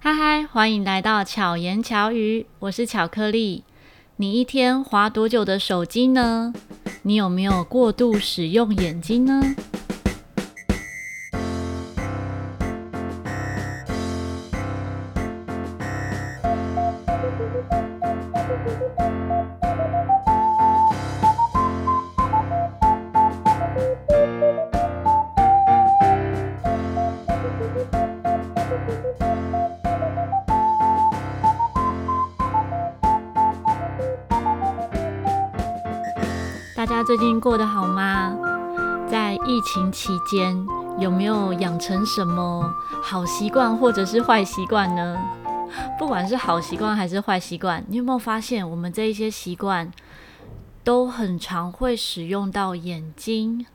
嗨嗨，欢迎来到巧言巧语，我是巧克力。你一天划多久的手机呢？你有没有过度使用眼睛呢？大家最近过得好吗？在疫情期间，有没有养成什么好习惯或者是坏习惯呢？不管是好习惯还是坏习惯，你有没有发现，我们这一些习惯都很常会使用到眼睛？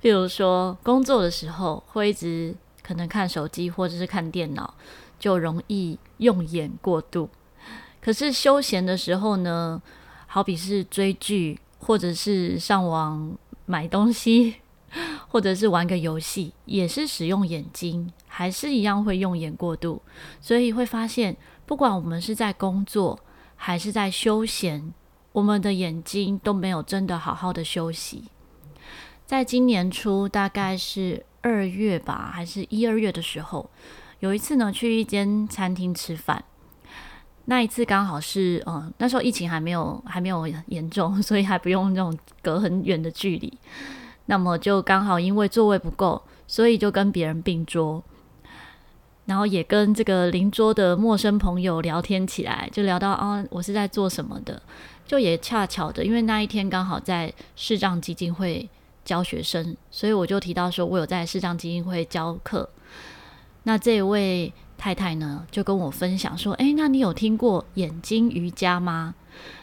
比如说，工作的时候会一直可能看手机或者是看电脑，就容易用眼过度。可是休闲的时候呢，好比是追剧。或者是上网买东西，或者是玩个游戏，也是使用眼睛，还是一样会用眼过度。所以会发现，不管我们是在工作还是在休闲，我们的眼睛都没有真的好好的休息。在今年初，大概是二月吧，还是一二月的时候，有一次呢，去一间餐厅吃饭。那一次刚好是，嗯，那时候疫情还没有还没有严重，所以还不用那种隔很远的距离。那么就刚好因为座位不够，所以就跟别人并桌，然后也跟这个邻桌的陌生朋友聊天起来，就聊到啊，我是在做什么的。就也恰巧的，因为那一天刚好在视障基金会教学生，所以我就提到说我有在视障基金会教课。那这位。太太呢就跟我分享说：“诶，那你有听过眼睛瑜伽吗？”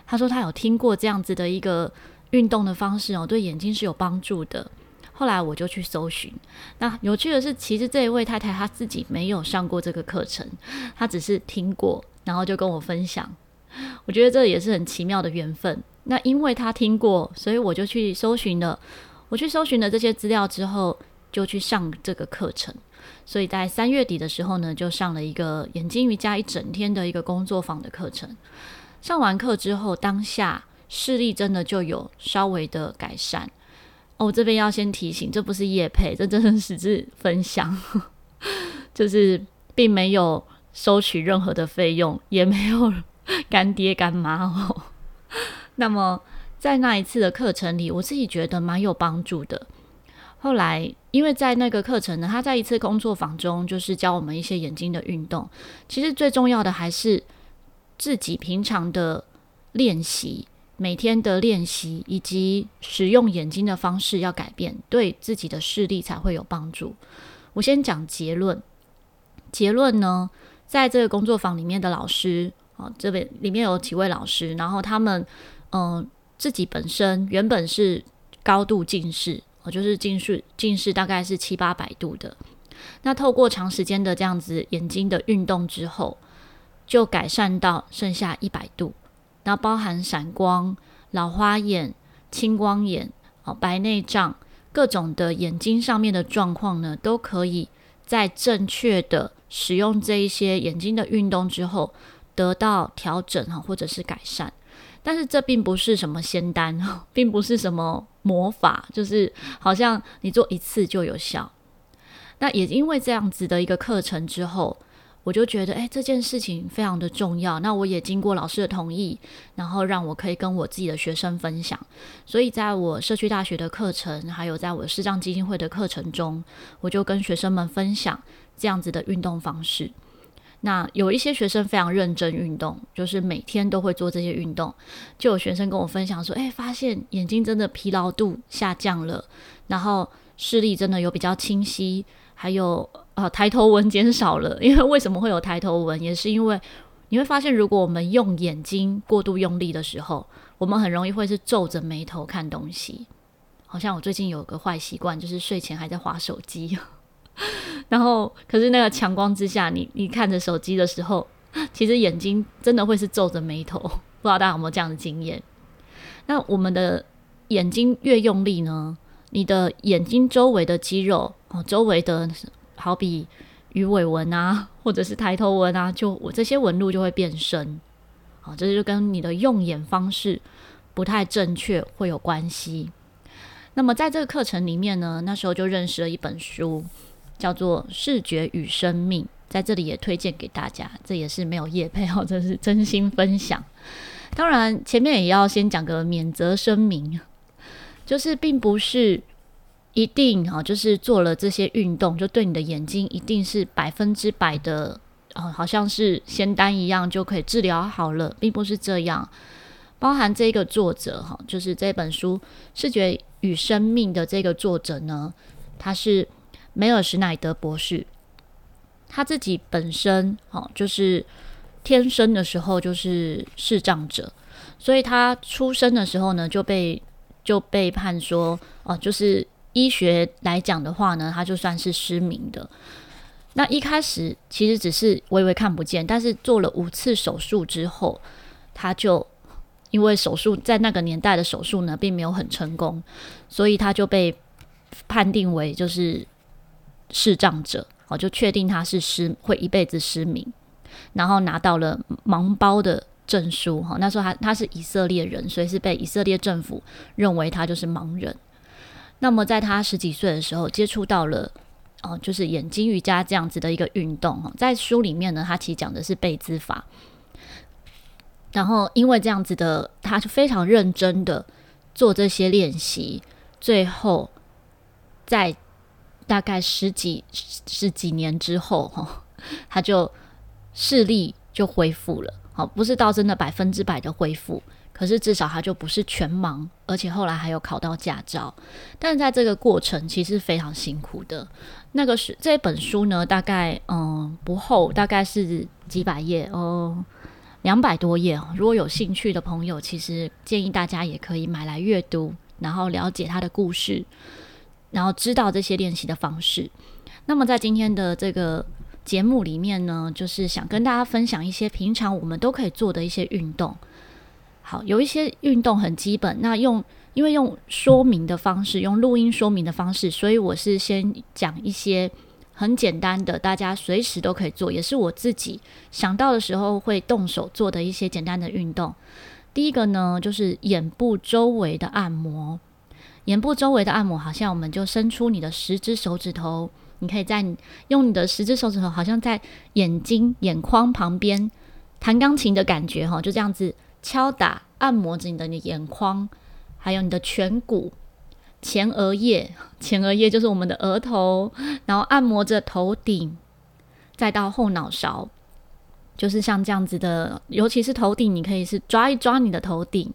她说她有听过这样子的一个运动的方式哦，对眼睛是有帮助的。后来我就去搜寻。那有趣的是，其实这一位太太她自己没有上过这个课程，她只是听过，然后就跟我分享。我觉得这也是很奇妙的缘分。那因为她听过，所以我就去搜寻了。我去搜寻了这些资料之后，就去上这个课程。所以在三月底的时候呢，就上了一个眼睛瑜伽一整天的一个工作坊的课程。上完课之后，当下视力真的就有稍微的改善。哦，这边要先提醒，这不是叶配，这真的只是分享，就是并没有收取任何的费用，也没有干爹干妈哦。那么在那一次的课程里，我自己觉得蛮有帮助的。后来，因为在那个课程呢，他在一次工作坊中，就是教我们一些眼睛的运动。其实最重要的还是自己平常的练习，每天的练习，以及使用眼睛的方式要改变，对自己的视力才会有帮助。我先讲结论。结论呢，在这个工作坊里面的老师啊，这边里面有几位老师，然后他们嗯、自己本身原本是高度近视。就是近视，近视大概是七八百度的。那透过长时间的这样子眼睛的运动之后，就改善到剩下一百度。那包含散光、老花眼、青光眼、哦白内障各种的眼睛上面的状况呢，都可以在正确的使用这一些眼睛的运动之后得到调整哈，或者是改善。但是这并不是什么仙丹，并不是什么魔法，就是好像你做一次就有效。那也因为这样子的一个课程之后，我就觉得，诶，这件事情非常的重要。那我也经过老师的同意，然后让我可以跟我自己的学生分享。所以在我社区大学的课程，还有在我视障基金会的课程中，我就跟学生们分享这样子的运动方式。那有一些学生非常认真运动，就是每天都会做这些运动。就有学生跟我分享说：“诶，发现眼睛真的疲劳度下降了，然后视力真的有比较清晰，还有呃抬头纹减少了。因为为什么会有抬头纹？也是因为你会发现，如果我们用眼睛过度用力的时候，我们很容易会是皱着眉头看东西。好像我最近有个坏习惯，就是睡前还在划手机。” 然后，可是那个强光之下，你你看着手机的时候，其实眼睛真的会是皱着眉头。不知道大家有没有这样的经验？那我们的眼睛越用力呢，你的眼睛周围的肌肉哦，周围的好比鱼尾纹啊，或者是抬头纹啊，就我这些纹路就会变深。好，这就跟你的用眼方式不太正确会有关系。那么在这个课程里面呢，那时候就认识了一本书，叫做《视觉与生命》，在这里也推荐给大家。这也是没有业配哦，这是真心分享。当然，前面也要先讲个免责声明，就是并不是一定哈，就是做了这些运动，就对你的眼睛一定是百分之百的，好像是仙丹一样就可以治疗好了，并不是这样。包含这个作者哈，就是这本书《视觉与生命》的这个作者呢，他是梅尔什奈德博士。他自己本身哦，就是天生的时候就是视障者，所以他出生的时候呢，就被就被判说哦，就是医学来讲的话呢，他就算是失明的。那一开始其实只是微微看不见，但是做了五次手术之后，他就。因为手术在那个年代的手术呢，并没有很成功，所以他就被判定为就是视障者，哦，就确定他是失会一辈子失明，然后拿到了盲包的证书，哈，那时候他他是以色列人，所以是被以色列政府认为他就是盲人。那么在他十几岁的时候，接触到了哦，就是眼睛瑜伽这样子的一个运动，哈，在书里面呢，他其实讲的是贝兹法。然后，因为这样子的，他就非常认真的做这些练习，最后在大概十几十几年之后，哈，他就视力就恢复了。好，不是到真的百分之百的恢复，可是至少他就不是全盲，而且后来还有考到驾照。但在这个过程，其实非常辛苦的。那个是这本书呢，大概嗯不厚，大概是几百页哦。两百多页，如果有兴趣的朋友，其实建议大家也可以买来阅读，然后了解他的故事，然后知道这些练习的方式。那么在今天的这个节目里面呢，就是想跟大家分享一些平常我们都可以做的一些运动。好，有一些运动很基本，那用因为用说明的方式，用录音说明的方式，所以我是先讲一些。很简单的，大家随时都可以做，也是我自己想到的时候会动手做的一些简单的运动。第一个呢，就是眼部周围的按摩。眼部周围的按摩，好像我们就伸出你的十只手指头，你可以在用你的十只手指头，好像在眼睛眼眶旁边弹钢琴的感觉哈，就这样子敲打按摩着你的眼眶，还有你的颧骨。前额叶，前额叶就是我们的额头，然后按摩着头顶，再到后脑勺，就是像这样子的。尤其是头顶，你可以是抓一抓你的头顶，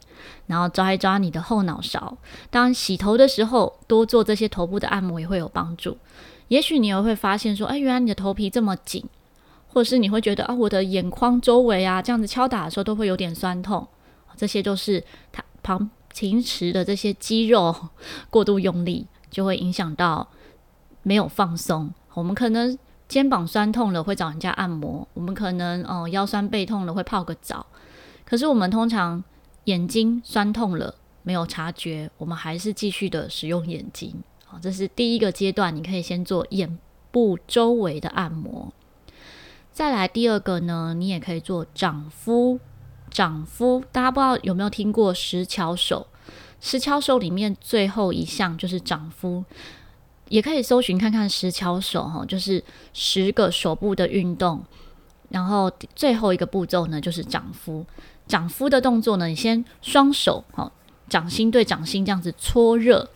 然后抓一抓你的后脑勺。当洗头的时候，多做这些头部的按摩也会有帮助。也许你也会发现说，哎，原来你的头皮这么紧，或者是你会觉得啊，我的眼眶周围啊，这样子敲打的时候都会有点酸痛。这些都是它旁。平时的这些肌肉过度用力，就会影响到没有放松。我们可能肩膀酸痛了，会找人家按摩；我们可能哦腰酸背痛了，会泡个澡。可是我们通常眼睛酸痛了，没有察觉，我们还是继续的使用眼睛。好，这是第一个阶段，你可以先做眼部周围的按摩。再来第二个呢，你也可以做掌敷。掌敷，大家不知道有没有听过十巧手？十巧手里面最后一项就是掌敷，也可以搜寻看看十巧手哈，就是十个手部的运动，然后最后一个步骤呢就是掌敷。掌敷的动作呢，你先双手哈，掌心对掌心这样子搓热，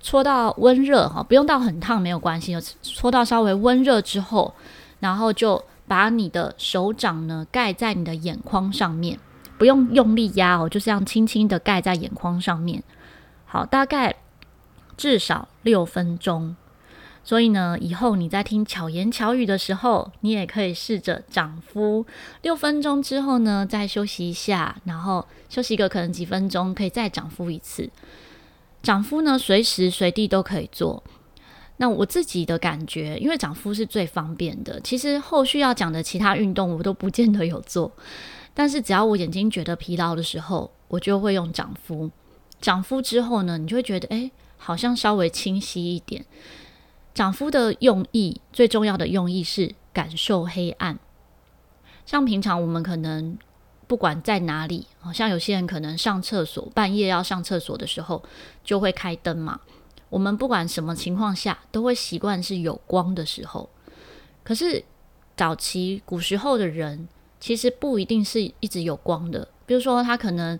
搓到温热哈，不用到很烫没有关系，搓到稍微温热之后，然后就把你的手掌呢盖在你的眼眶上面。不用用力压哦，就这样轻轻的盖在眼眶上面。好，大概至少六分钟。所以呢，以后你在听巧言巧语的时候，你也可以试着掌敷。六分钟之后呢，再休息一下，然后休息个可能几分钟，可以再掌敷一次。掌敷呢，随时随地都可以做。那我自己的感觉，因为掌敷是最方便的。其实后续要讲的其他运动，我都不见得有做。但是只要我眼睛觉得疲劳的时候，我就会用掌敷。掌敷之后呢，你就会觉得，诶，好像稍微清晰一点。长夫的用意，最重要的用意是感受黑暗。像平常我们可能不管在哪里，好像有些人可能上厕所，半夜要上厕所的时候就会开灯嘛。我们不管什么情况下，都会习惯是有光的时候。可是早期古时候的人，其实不一定是一直有光的。比如说，他可能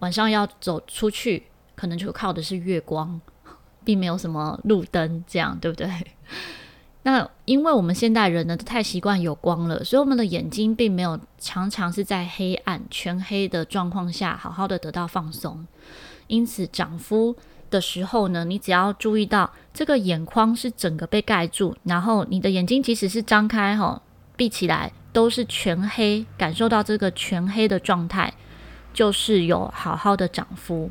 晚上要走出去，可能就靠的是月光。并没有什么路灯，这样对不对？那因为我们现代人呢，太习惯有光了，所以我们的眼睛并没有常常是在黑暗、全黑的状况下好好的得到放松。因此，长肤的时候呢，你只要注意到这个眼眶是整个被盖住，然后你的眼睛即使是张开哈、闭起来，都是全黑，感受到这个全黑的状态，就是有好好的长肤。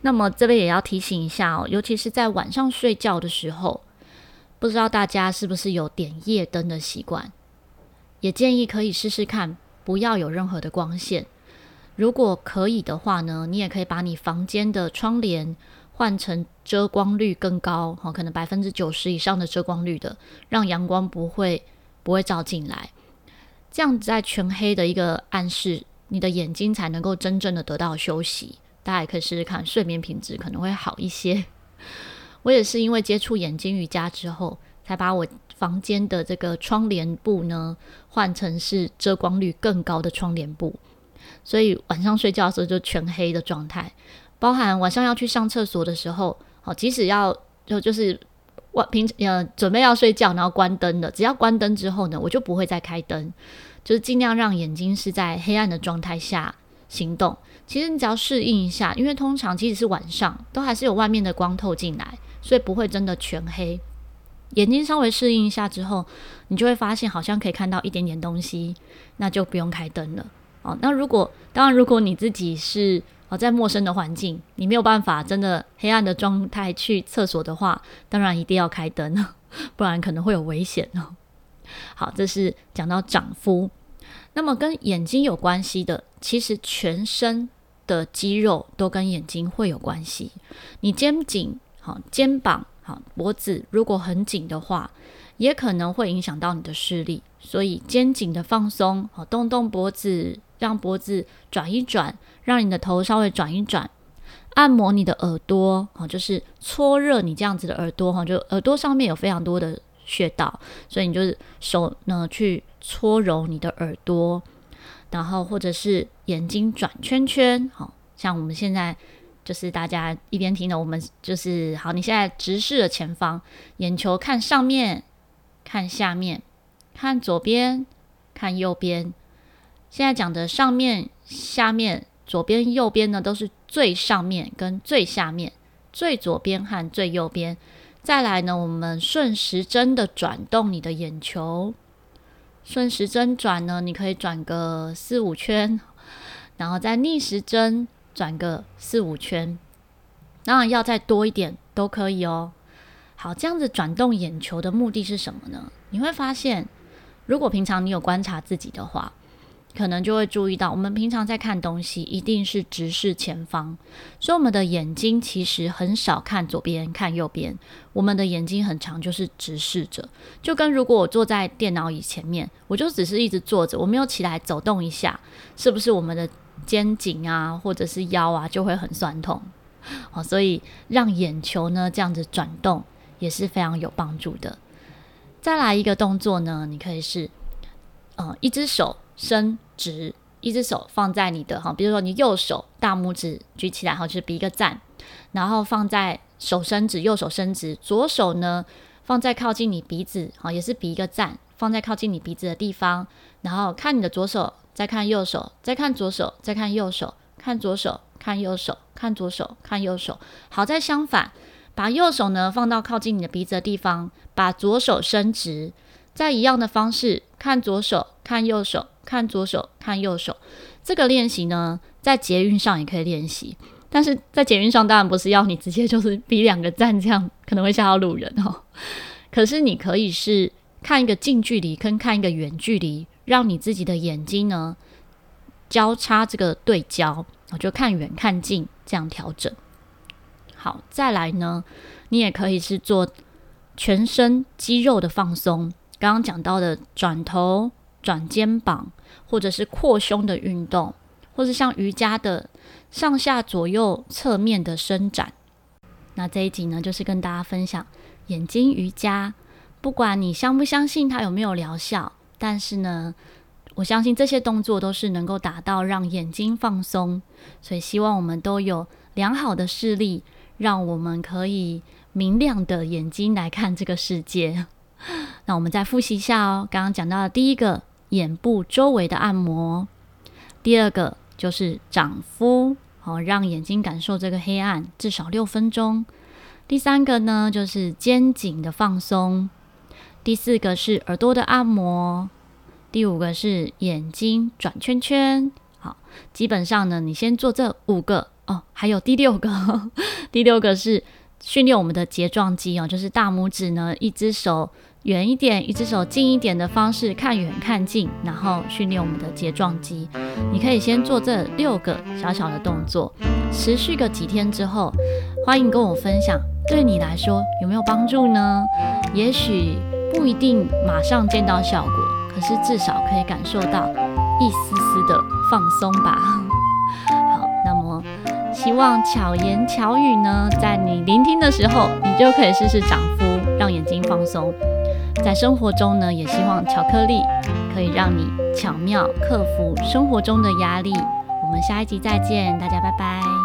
那么这边也要提醒一下哦，尤其是在晚上睡觉的时候，不知道大家是不是有点夜灯的习惯？也建议可以试试看，不要有任何的光线。如果可以的话呢，你也可以把你房间的窗帘换成遮光率更高，可能百分之九十以上的遮光率的，让阳光不会不会照进来。这样在全黑的一个暗示，你的眼睛才能够真正的得到休息。大家也可以试试看，睡眠品质可能会好一些。我也是因为接触眼睛瑜伽之后，才把我房间的这个窗帘布呢换成是遮光率更高的窗帘布，所以晚上睡觉的时候就全黑的状态。包含晚上要去上厕所的时候，好，即使要就就是晚平呃准备要睡觉，然后关灯的，只要关灯之后呢，我就不会再开灯，就是尽量让眼睛是在黑暗的状态下行动。其实你只要适应一下，因为通常即使是晚上，都还是有外面的光透进来，所以不会真的全黑。眼睛稍微适应一下之后，你就会发现好像可以看到一点点东西，那就不用开灯了。哦，那如果当然，如果你自己是哦在陌生的环境，你没有办法真的黑暗的状态去厕所的话，当然一定要开灯了，不然可能会有危险哦。好，这是讲到长肤，那么跟眼睛有关系的，其实全身。的肌肉都跟眼睛会有关系。你肩颈好，肩膀好，脖子如果很紧的话，也可能会影响到你的视力。所以肩颈的放松，好，动动脖子，让脖子转一转，让你的头稍微转一转，按摩你的耳朵，好，就是搓热你这样子的耳朵，哈，就耳朵上面有非常多的穴道，所以你就是手呢去搓揉你的耳朵。然后或者是眼睛转圈圈，好像我们现在就是大家一边听的，我们就是好。你现在直视的前方，眼球看上面，看下面，看左边，看右边。现在讲的上面、下面、左边、右边呢，都是最上面跟最下面，最左边和最右边。再来呢，我们顺时针的转动你的眼球。顺时针转呢，你可以转个四五圈，然后再逆时针转个四五圈，当然要再多一点都可以哦。好，这样子转动眼球的目的是什么呢？你会发现，如果平常你有观察自己的话。可能就会注意到，我们平常在看东西，一定是直视前方，所以我们的眼睛其实很少看左边、看右边。我们的眼睛很长就是直视着，就跟如果我坐在电脑椅前面，我就只是一直坐着，我没有起来走动一下，是不是我们的肩颈啊，或者是腰啊，就会很酸痛？好，所以让眼球呢这样子转动也是非常有帮助的。再来一个动作呢，你可以是，呃，一只手伸。直，一只手放在你的哈，比如说你右手大拇指举起来哈，就是比一个赞，然后放在手伸直，右手伸直，左手呢放在靠近你鼻子哈，也是比一个赞，放在靠近你鼻子的地方，然后看你的左手，再看右手，再看左手，再看右手，看左手，看右手，看左手，看右手。好，再相反，把右手呢放到靠近你的鼻子的地方，把左手伸直，再一样的方式看左手，看右手。看左手，看右手，这个练习呢，在捷运上也可以练习。但是在捷运上，当然不是要你直接就是比两个赞，这样可能会吓到路人哦。可是你可以是看一个近距离，跟看一个远距离，让你自己的眼睛呢交叉这个对焦，我就看远看近这样调整。好，再来呢，你也可以是做全身肌肉的放松，刚刚讲到的转头、转肩膀，或者是扩胸的运动，或是像瑜伽的上下左右侧面的伸展。那这一集呢，就是跟大家分享眼睛瑜伽。不管你相不相信它有没有疗效，但是呢，我相信这些动作都是能够达到让眼睛放松。所以希望我们都有良好的视力，让我们可以明亮的眼睛来看这个世界。那我们再复习一下哦，刚刚讲到的第一个，眼部周围的按摩；第二个就是掌敷。哦，让眼睛感受这个黑暗，至少六分钟。第三个呢，就是肩颈的放松。第四个是耳朵的按摩。第五个是眼睛转圈圈。好，基本上呢，你先做这五个哦。还有第六个，第六个是训练我们的睫状肌哦，就是大拇指呢，一只手。远一点，一只手近一点的方式，看远看近，然后训练我们的睫状肌。你可以先做这六个小小的动作，持续个几天之后，欢迎跟我分享，对你来说有没有帮助呢？也许不一定马上见到效果，可是至少可以感受到一丝丝的放松吧。好，那么希望巧言巧语呢，在你聆听的时候，你就可以试试掌敷，让眼睛放松。在生活中呢，也希望巧克力可以让你巧妙克服生活中的压力。我们下一集再见，大家拜拜。